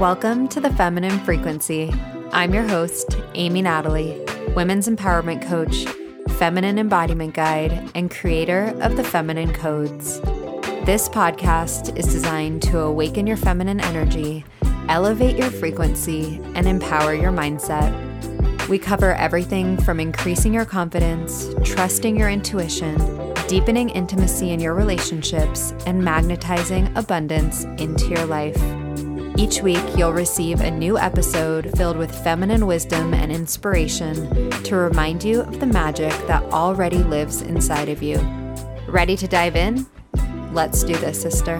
Welcome to the Feminine Frequency. I'm your host, Amy Natalie, women's empowerment coach, feminine embodiment guide, and creator of the Feminine Codes. This podcast is designed to awaken your feminine energy, elevate your frequency, and empower your mindset. We cover everything from increasing your confidence, trusting your intuition, deepening intimacy in your relationships, and magnetizing abundance into your life. Each week, you'll receive a new episode filled with feminine wisdom and inspiration to remind you of the magic that already lives inside of you. Ready to dive in? Let's do this, sister.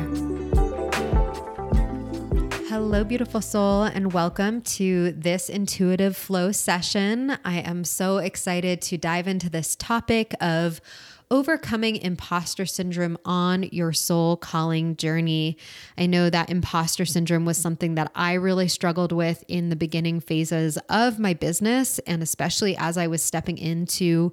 Hello, beautiful soul, and welcome to this intuitive flow session. I am so excited to dive into this topic of overcoming imposter syndrome on your soul calling journey. I know that imposter syndrome was something that I really struggled with in the beginning phases of my business, and especially as I was stepping into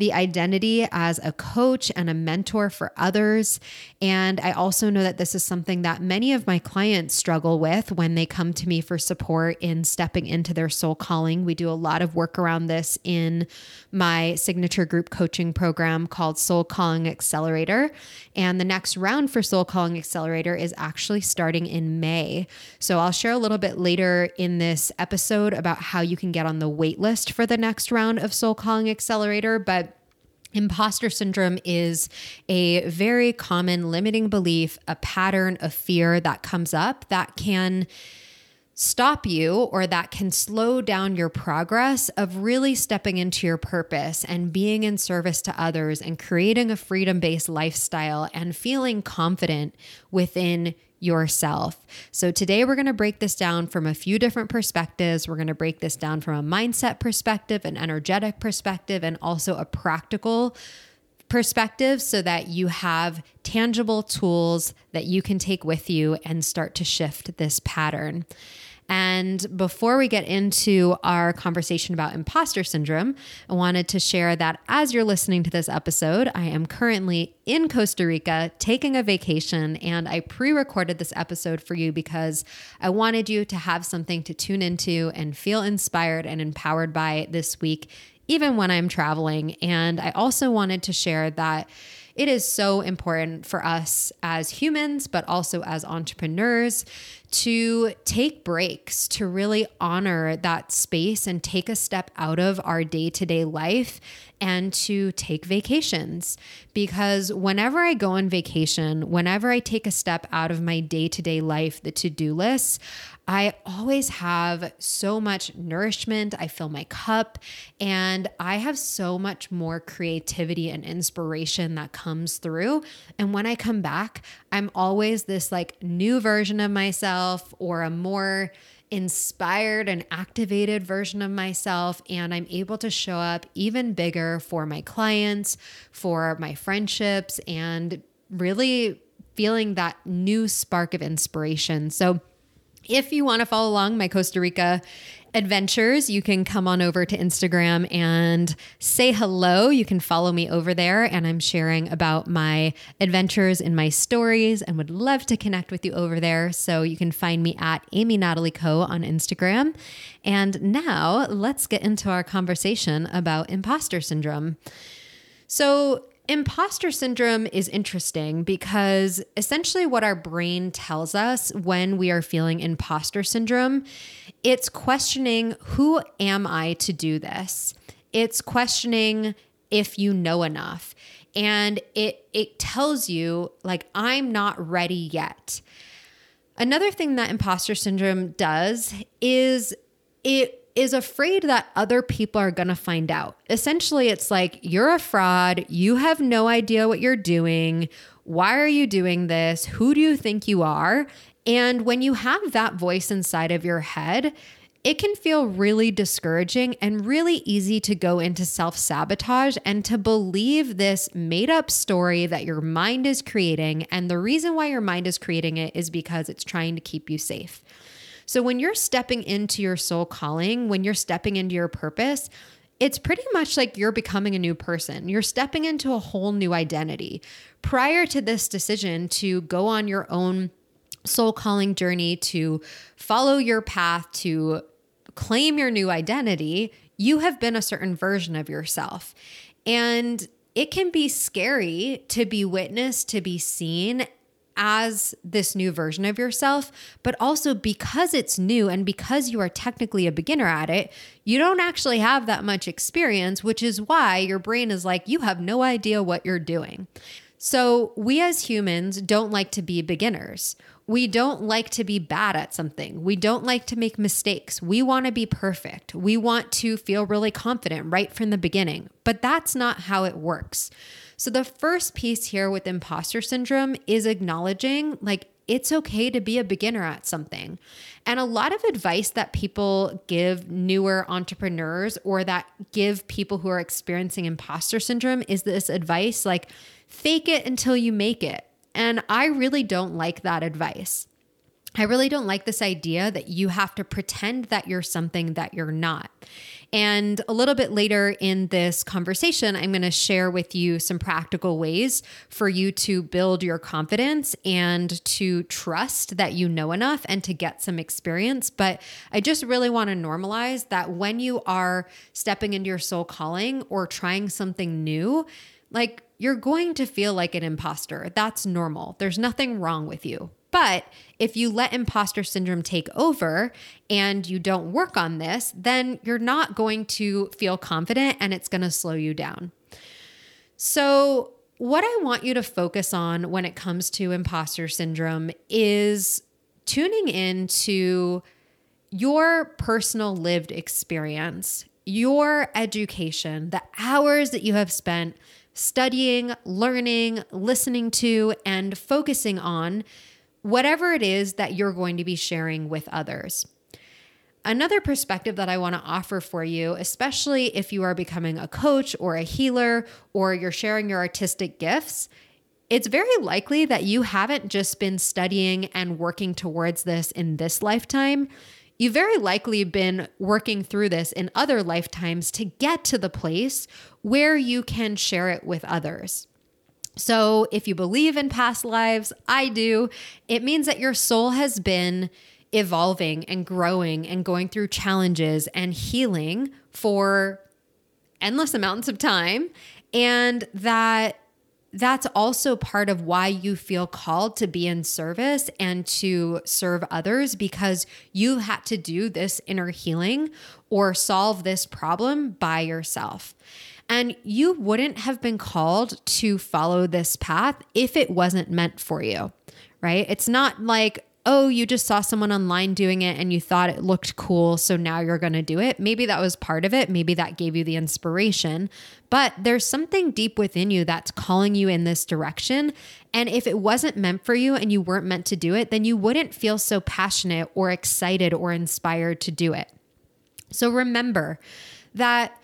the identity as a coach and a mentor for others. And I also know that this is something that many of my clients struggle with when they come to me for support in stepping into their soul calling. We do a lot of work around this in my signature group coaching program called Soul Calling Accelerator. And the next round for Soul Calling Accelerator is actually starting in May. So I'll share a little bit later in this episode about how you can get on the wait list for the next round of Soul Calling Accelerator. But Imposter syndrome is a very common limiting belief, a pattern of fear that comes up that can stop you or that can slow down your progress of really stepping into your purpose and being in service to others and creating a freedom based lifestyle and feeling confident within yourself. So, today we're going to break this down from a few different perspectives. We're going to break this down from a mindset perspective, an energetic perspective, and also a practical perspective so that you have tangible tools that you can take with you and start to shift this pattern. And before we get into our conversation about imposter syndrome, I wanted to share that as you're listening to this episode, I am currently in Costa Rica taking a vacation, and I pre recorded this episode for you because I wanted you to have something to tune into and feel inspired and empowered by this week, even when I'm traveling. And I also wanted to share that it is so important for us as humans, but also as entrepreneurs to take breaks, to really honor that space and take a step out of our day to day life and to take vacations. Because whenever I go on vacation, whenever I take a step out of my day to day life, the to do list, I always have so much nourishment. I fill my cup and I have so much more creativity and inspiration that comes through. And when I come back, I'm always this like new version of myself or a more inspired and activated version of myself. And I'm able to show up even bigger for my clients, for my friendships, and really feeling that new spark of inspiration. So, if you want to follow along my Costa Rica adventures, you can come on over to Instagram and say hello. You can follow me over there, and I'm sharing about my adventures in my stories and would love to connect with you over there. So you can find me at Amy Natalie Co on Instagram. And now let's get into our conversation about imposter syndrome. So, Imposter syndrome is interesting because essentially what our brain tells us when we are feeling imposter syndrome, it's questioning who am I to do this? It's questioning if you know enough. And it it tells you like I'm not ready yet. Another thing that imposter syndrome does is it is afraid that other people are going to find out. Essentially, it's like you're a fraud. You have no idea what you're doing. Why are you doing this? Who do you think you are? And when you have that voice inside of your head, it can feel really discouraging and really easy to go into self sabotage and to believe this made up story that your mind is creating. And the reason why your mind is creating it is because it's trying to keep you safe. So when you're stepping into your soul calling, when you're stepping into your purpose, it's pretty much like you're becoming a new person. You're stepping into a whole new identity. Prior to this decision to go on your own soul calling journey, to follow your path, to claim your new identity, you have been a certain version of yourself. And it can be scary to be witnessed, to be seen as this new version of yourself, but also because it's new and because you are technically a beginner at it, you don't actually have that much experience, which is why your brain is like, you have no idea what you're doing. So, we as humans don't like to be beginners. We don't like to be bad at something. We don't like to make mistakes. We want to be perfect. We want to feel really confident right from the beginning. But that's not how it works. So, the first piece here with imposter syndrome is acknowledging like it's okay to be a beginner at something. And a lot of advice that people give newer entrepreneurs or that give people who are experiencing imposter syndrome is this advice like, fake it until you make it. And I really don't like that advice. I really don't like this idea that you have to pretend that you're something that you're not. And a little bit later in this conversation, I'm going to share with you some practical ways for you to build your confidence and to trust that you know enough and to get some experience. But I just really want to normalize that when you are stepping into your soul calling or trying something new, like you're going to feel like an imposter. That's normal. There's nothing wrong with you. But if you let imposter syndrome take over and you don't work on this, then you're not going to feel confident and it's going to slow you down. So, what I want you to focus on when it comes to imposter syndrome is tuning into your personal lived experience, your education, the hours that you have spent studying, learning, listening to, and focusing on whatever it is that you're going to be sharing with others. Another perspective that I want to offer for you, especially if you are becoming a coach or a healer or you're sharing your artistic gifts, it's very likely that you haven't just been studying and working towards this in this lifetime you've very likely been working through this in other lifetimes to get to the place where you can share it with others. So, if you believe in past lives, I do, it means that your soul has been evolving and growing and going through challenges and healing for endless amounts of time. And that that's also part of why you feel called to be in service and to serve others because you had to do this inner healing or solve this problem by yourself. And you wouldn't have been called to follow this path if it wasn't meant for you, right? It's not like, oh, you just saw someone online doing it and you thought it looked cool, so now you're going to do it. Maybe that was part of it. Maybe that gave you the inspiration. But there's something deep within you that's calling you in this direction. And if it wasn't meant for you and you weren't meant to do it, then you wouldn't feel so passionate or excited or inspired to do it. So remember that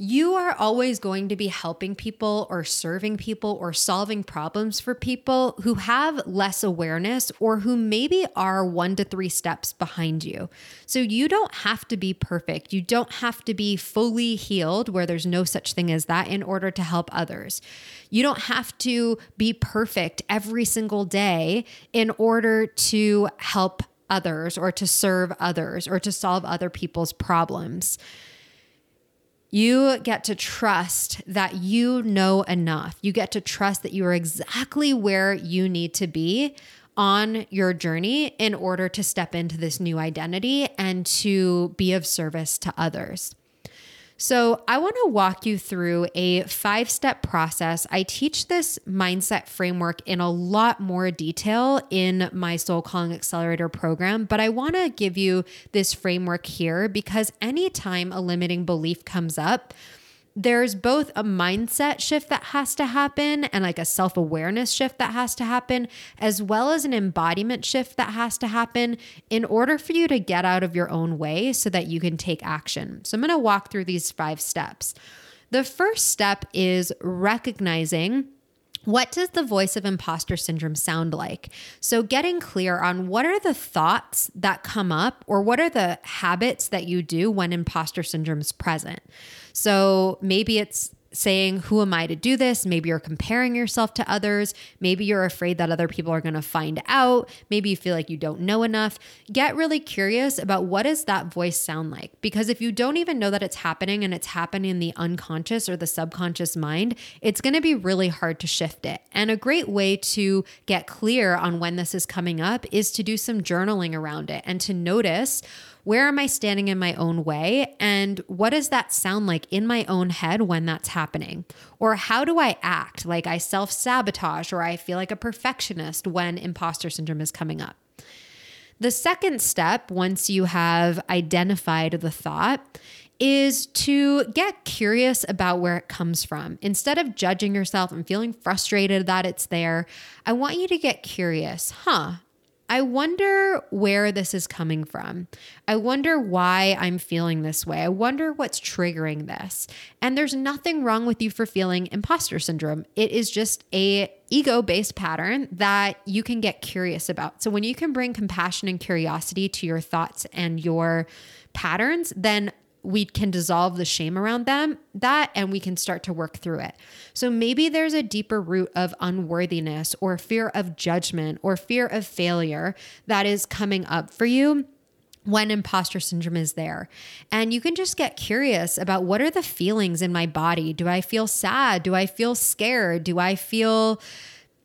you are always going to be helping people or serving people or solving problems for people who have less awareness or who maybe are one to three steps behind you. So you don't have to be perfect. You don't have to be fully healed, where there's no such thing as that, in order to help others. You don't have to be perfect every single day in order to help others or to serve others or to solve other people's problems. You get to trust that you know enough. You get to trust that you are exactly where you need to be on your journey in order to step into this new identity and to be of service to others. So, I want to walk you through a five step process. I teach this mindset framework in a lot more detail in my Soul Calling Accelerator program, but I want to give you this framework here because anytime a limiting belief comes up, there's both a mindset shift that has to happen and like a self awareness shift that has to happen, as well as an embodiment shift that has to happen in order for you to get out of your own way so that you can take action. So I'm going to walk through these five steps. The first step is recognizing what does the voice of imposter syndrome sound like? So, getting clear on what are the thoughts that come up or what are the habits that you do when imposter syndrome is present. So, maybe it's saying, Who am I to do this? Maybe you're comparing yourself to others. Maybe you're afraid that other people are going to find out. Maybe you feel like you don't know enough. Get really curious about what does that voice sound like? Because if you don't even know that it's happening and it's happening in the unconscious or the subconscious mind, it's going to be really hard to shift it. And a great way to get clear on when this is coming up is to do some journaling around it and to notice where am I standing in my own way? And what does that sound like in my own head when that's happening? Or how do I act? Like I self sabotage or I feel like a perfectionist when imposter syndrome is coming up. The second step, once you have identified the thought, is to get curious about where it comes from. Instead of judging yourself and feeling frustrated that it's there, I want you to get curious. Huh, I wonder where this is coming from. I wonder why I'm feeling this way. I wonder what's triggering this. And there's nothing wrong with you for feeling imposter syndrome. It is just a ego-based pattern that you can get curious about. So when you can bring compassion and curiosity to your thoughts and your patterns, then we can dissolve the shame around them that and we can start to work through it. So maybe there's a deeper root of unworthiness or fear of judgment or fear of failure that is coming up for you when imposter syndrome is there. And you can just get curious about what are the feelings in my body? Do I feel sad? Do I feel scared? Do I feel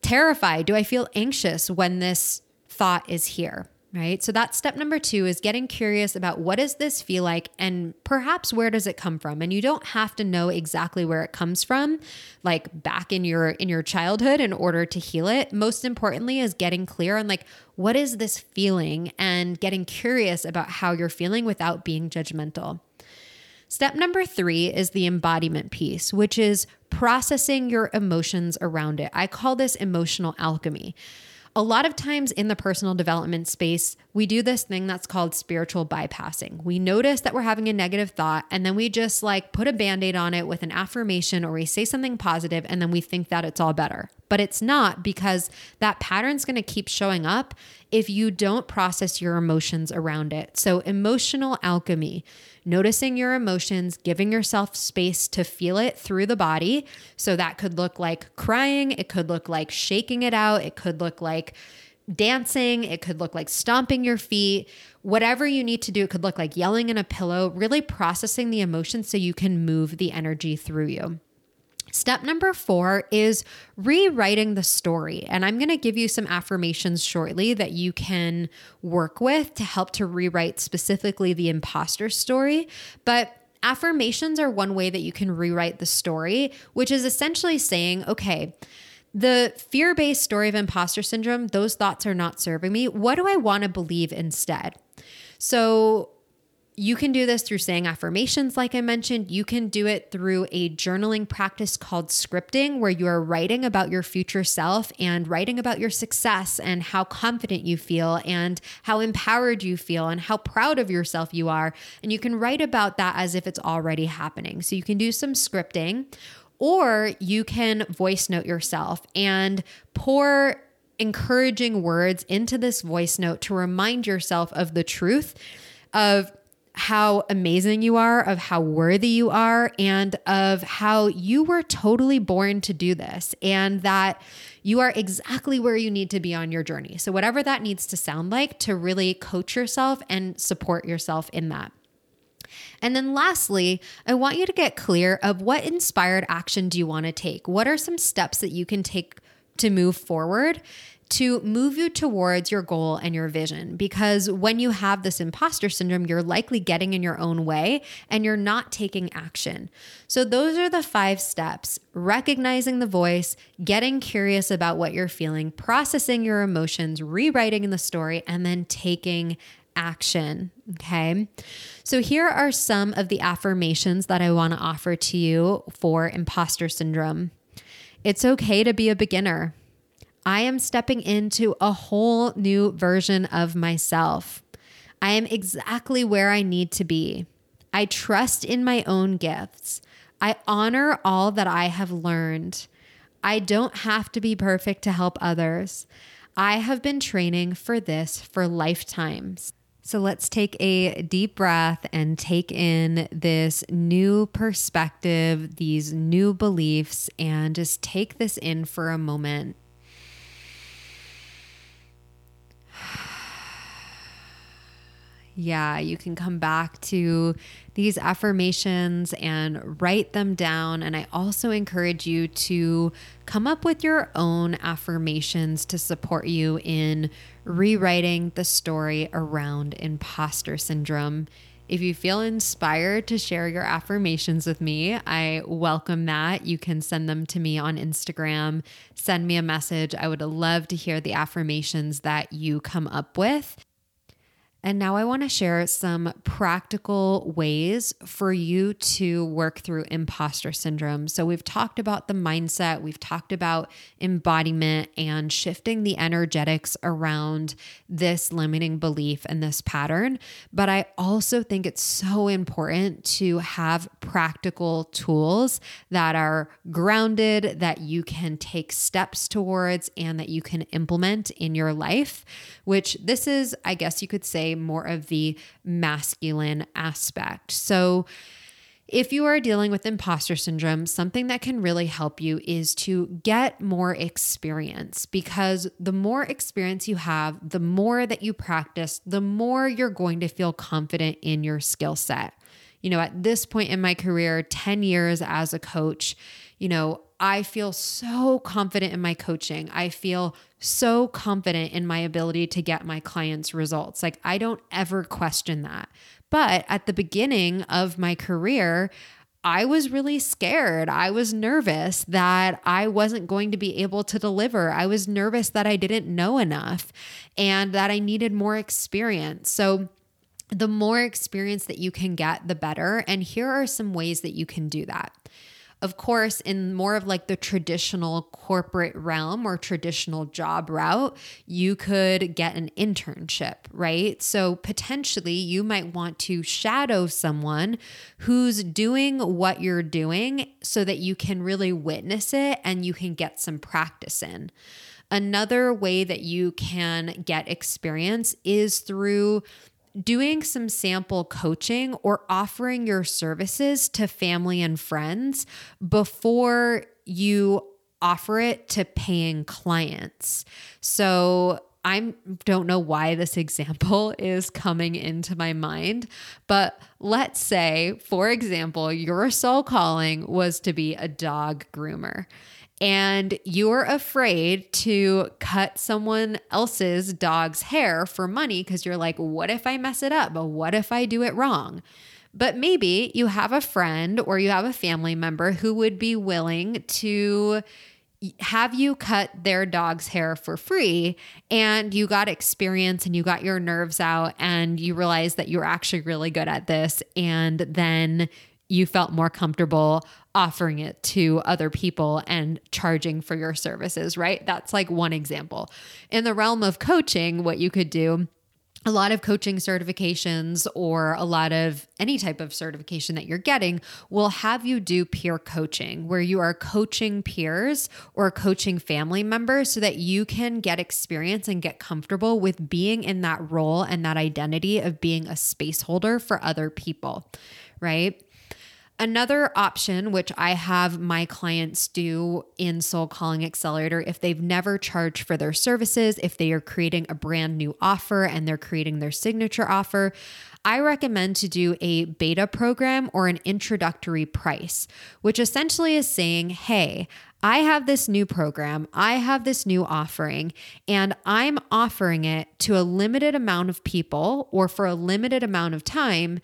terrified? Do I feel anxious when this thought is here? Right? So that's step number 2 is getting curious about what does this feel like and perhaps where does it come from? And you don't have to know exactly where it comes from, like back in your in your childhood in order to heal it. Most importantly is getting clear on like what is this feeling and getting curious about how you're feeling without being judgmental. Step number three is the embodiment piece, which is processing your emotions around it. I call this emotional alchemy a lot of times in the personal development space, we do this thing that's called spiritual bypassing. We notice that we're having a negative thought and then we just like put a band aid on it with an affirmation or we say something positive and then we think that it's all better. But it's not because that pattern's going to keep showing up if you don't process your emotions around it. So, emotional alchemy noticing your emotions, giving yourself space to feel it through the body. So that could look like crying, it could look like shaking it out, it could look like dancing, it could look like stomping your feet, whatever you need to do. It could look like yelling in a pillow, really processing the emotions so you can move the energy through you. Step number four is rewriting the story. And I'm going to give you some affirmations shortly that you can work with to help to rewrite specifically the imposter story. But affirmations are one way that you can rewrite the story, which is essentially saying, okay, the fear based story of imposter syndrome, those thoughts are not serving me. What do I want to believe instead? So, you can do this through saying affirmations, like I mentioned. You can do it through a journaling practice called scripting, where you are writing about your future self and writing about your success and how confident you feel and how empowered you feel and how proud of yourself you are. And you can write about that as if it's already happening. So you can do some scripting, or you can voice note yourself and pour encouraging words into this voice note to remind yourself of the truth of how amazing you are, of how worthy you are, and of how you were totally born to do this, and that you are exactly where you need to be on your journey. So, whatever that needs to sound like, to really coach yourself and support yourself in that. And then lastly, I want you to get clear of what inspired action do you want to take? What are some steps that you can take to move forward to move you towards your goal and your vision. Because when you have this imposter syndrome, you're likely getting in your own way and you're not taking action. So, those are the five steps recognizing the voice, getting curious about what you're feeling, processing your emotions, rewriting the story, and then taking action. Okay. So, here are some of the affirmations that I want to offer to you for imposter syndrome. It's okay to be a beginner. I am stepping into a whole new version of myself. I am exactly where I need to be. I trust in my own gifts. I honor all that I have learned. I don't have to be perfect to help others. I have been training for this for lifetimes. So let's take a deep breath and take in this new perspective, these new beliefs, and just take this in for a moment. Yeah, you can come back to these affirmations and write them down. And I also encourage you to come up with your own affirmations to support you in rewriting the story around imposter syndrome. If you feel inspired to share your affirmations with me, I welcome that. You can send them to me on Instagram, send me a message. I would love to hear the affirmations that you come up with. And now I want to share some practical ways for you to work through imposter syndrome. So, we've talked about the mindset, we've talked about embodiment and shifting the energetics around this limiting belief and this pattern. But I also think it's so important to have practical tools that are grounded, that you can take steps towards, and that you can implement in your life, which this is, I guess you could say, more of the masculine aspect. So, if you are dealing with imposter syndrome, something that can really help you is to get more experience because the more experience you have, the more that you practice, the more you're going to feel confident in your skill set. You know, at this point in my career, 10 years as a coach, you know, I feel so confident in my coaching. I feel so confident in my ability to get my clients results. Like, I don't ever question that. But at the beginning of my career, I was really scared. I was nervous that I wasn't going to be able to deliver. I was nervous that I didn't know enough and that I needed more experience. So, the more experience that you can get, the better. And here are some ways that you can do that. Of course, in more of like the traditional corporate realm or traditional job route, you could get an internship, right? So potentially you might want to shadow someone who's doing what you're doing so that you can really witness it and you can get some practice in. Another way that you can get experience is through doing some sample coaching or offering your services to family and friends before you offer it to paying clients. So, I don't know why this example is coming into my mind, but let's say, for example, your soul calling was to be a dog groomer and you're afraid to cut someone else's dog's hair for money because you're like, what if I mess it up? What if I do it wrong? But maybe you have a friend or you have a family member who would be willing to have you cut their dog's hair for free and you got experience and you got your nerves out and you realized that you're actually really good at this and then you felt more comfortable offering it to other people and charging for your services, right? That's like one example. In the realm of coaching, what you could do a lot of coaching certifications or a lot of any type of certification that you're getting will have you do peer coaching where you are coaching peers or coaching family members so that you can get experience and get comfortable with being in that role and that identity of being a space holder for other people, right? Another option, which I have my clients do in Soul Calling Accelerator, if they've never charged for their services, if they are creating a brand new offer and they're creating their signature offer, I recommend to do a beta program or an introductory price, which essentially is saying, hey, I have this new program, I have this new offering, and I'm offering it to a limited amount of people or for a limited amount of time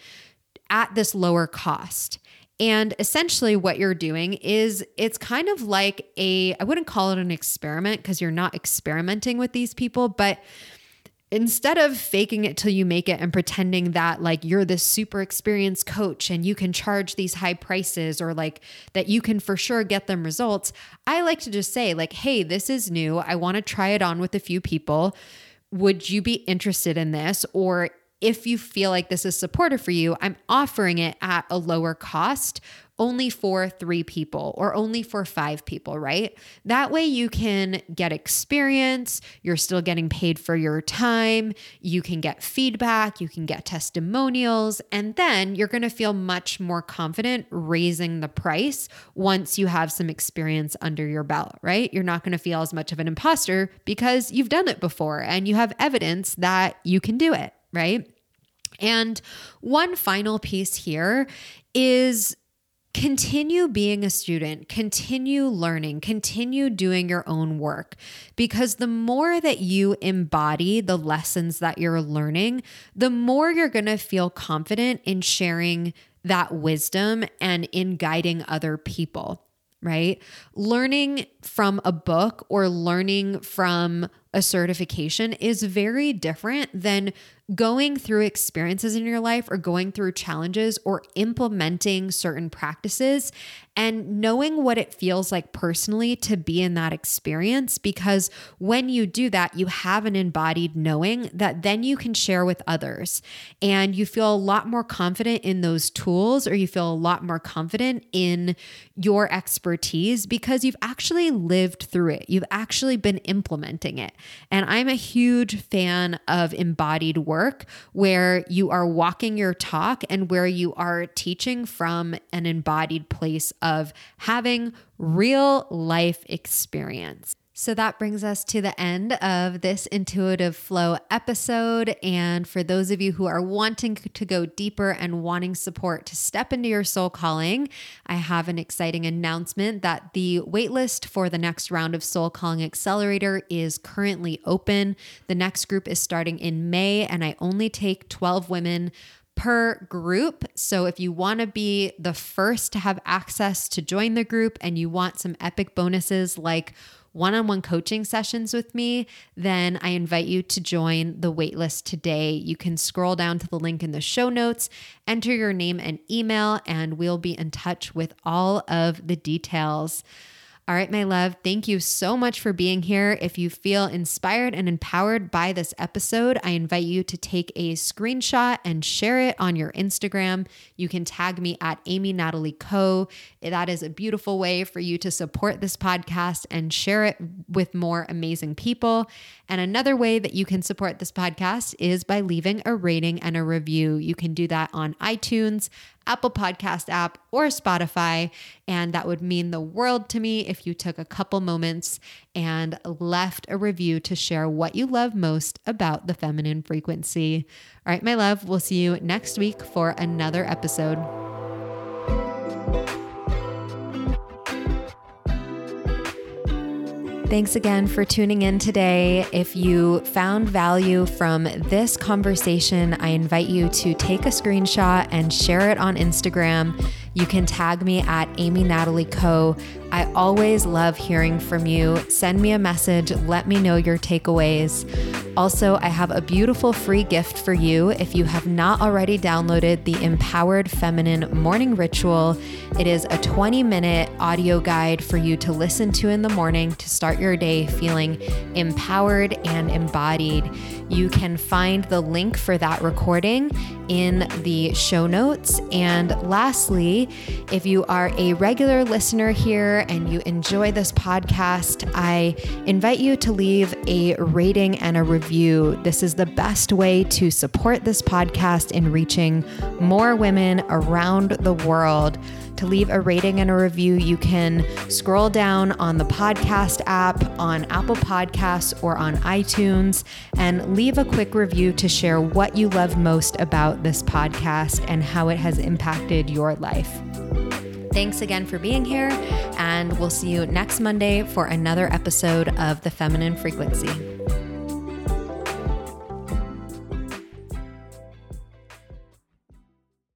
at this lower cost. And essentially, what you're doing is it's kind of like a, I wouldn't call it an experiment because you're not experimenting with these people, but instead of faking it till you make it and pretending that like you're this super experienced coach and you can charge these high prices or like that you can for sure get them results, I like to just say, like, hey, this is new. I want to try it on with a few people. Would you be interested in this? Or if you feel like this is supportive for you, I'm offering it at a lower cost only for three people or only for five people, right? That way you can get experience, you're still getting paid for your time, you can get feedback, you can get testimonials, and then you're going to feel much more confident raising the price once you have some experience under your belt, right? You're not going to feel as much of an imposter because you've done it before and you have evidence that you can do it, right? And one final piece here is continue being a student, continue learning, continue doing your own work. Because the more that you embody the lessons that you're learning, the more you're going to feel confident in sharing that wisdom and in guiding other people. Right? Learning from a book or learning from a certification is very different than going through experiences in your life or going through challenges or implementing certain practices and knowing what it feels like personally to be in that experience. Because when you do that, you have an embodied knowing that then you can share with others and you feel a lot more confident in those tools or you feel a lot more confident in your expertise because you've actually lived through it. You've actually been implementing it. And I'm a huge fan of embodied work where you are walking your talk and where you are teaching from an embodied place of having real life experience. So that brings us to the end of this intuitive flow episode. And for those of you who are wanting to go deeper and wanting support to step into your soul calling, I have an exciting announcement that the waitlist for the next round of Soul Calling Accelerator is currently open. The next group is starting in May, and I only take 12 women per group. So if you want to be the first to have access to join the group and you want some epic bonuses like one on one coaching sessions with me, then I invite you to join the waitlist today. You can scroll down to the link in the show notes, enter your name and email, and we'll be in touch with all of the details. All right, my love, thank you so much for being here. If you feel inspired and empowered by this episode, I invite you to take a screenshot and share it on your Instagram. You can tag me at Amy Natalie Co. That is a beautiful way for you to support this podcast and share it with more amazing people. And another way that you can support this podcast is by leaving a rating and a review. You can do that on iTunes, Apple Podcast app, or Spotify. And that would mean the world to me if you took a couple moments and left a review to share what you love most about the feminine frequency. All right, my love, we'll see you next week for another episode. Thanks again for tuning in today. If you found value from this conversation, I invite you to take a screenshot and share it on Instagram. You can tag me at Amy Natalie Co. I always love hearing from you. Send me a message, let me know your takeaways. Also, I have a beautiful free gift for you if you have not already downloaded the Empowered Feminine Morning Ritual. It is a 20 minute audio guide for you to listen to in the morning to start your day feeling empowered and embodied. You can find the link for that recording in the show notes. And lastly, if you are a regular listener here and you enjoy this podcast, I invite you to leave a rating and a review. This is the best way to support this podcast in reaching more women around the world to leave a rating and a review, you can scroll down on the podcast app, on Apple Podcasts, or on iTunes, and leave a quick review to share what you love most about this podcast and how it has impacted your life. Thanks again for being here, and we'll see you next Monday for another episode of The Feminine Frequency.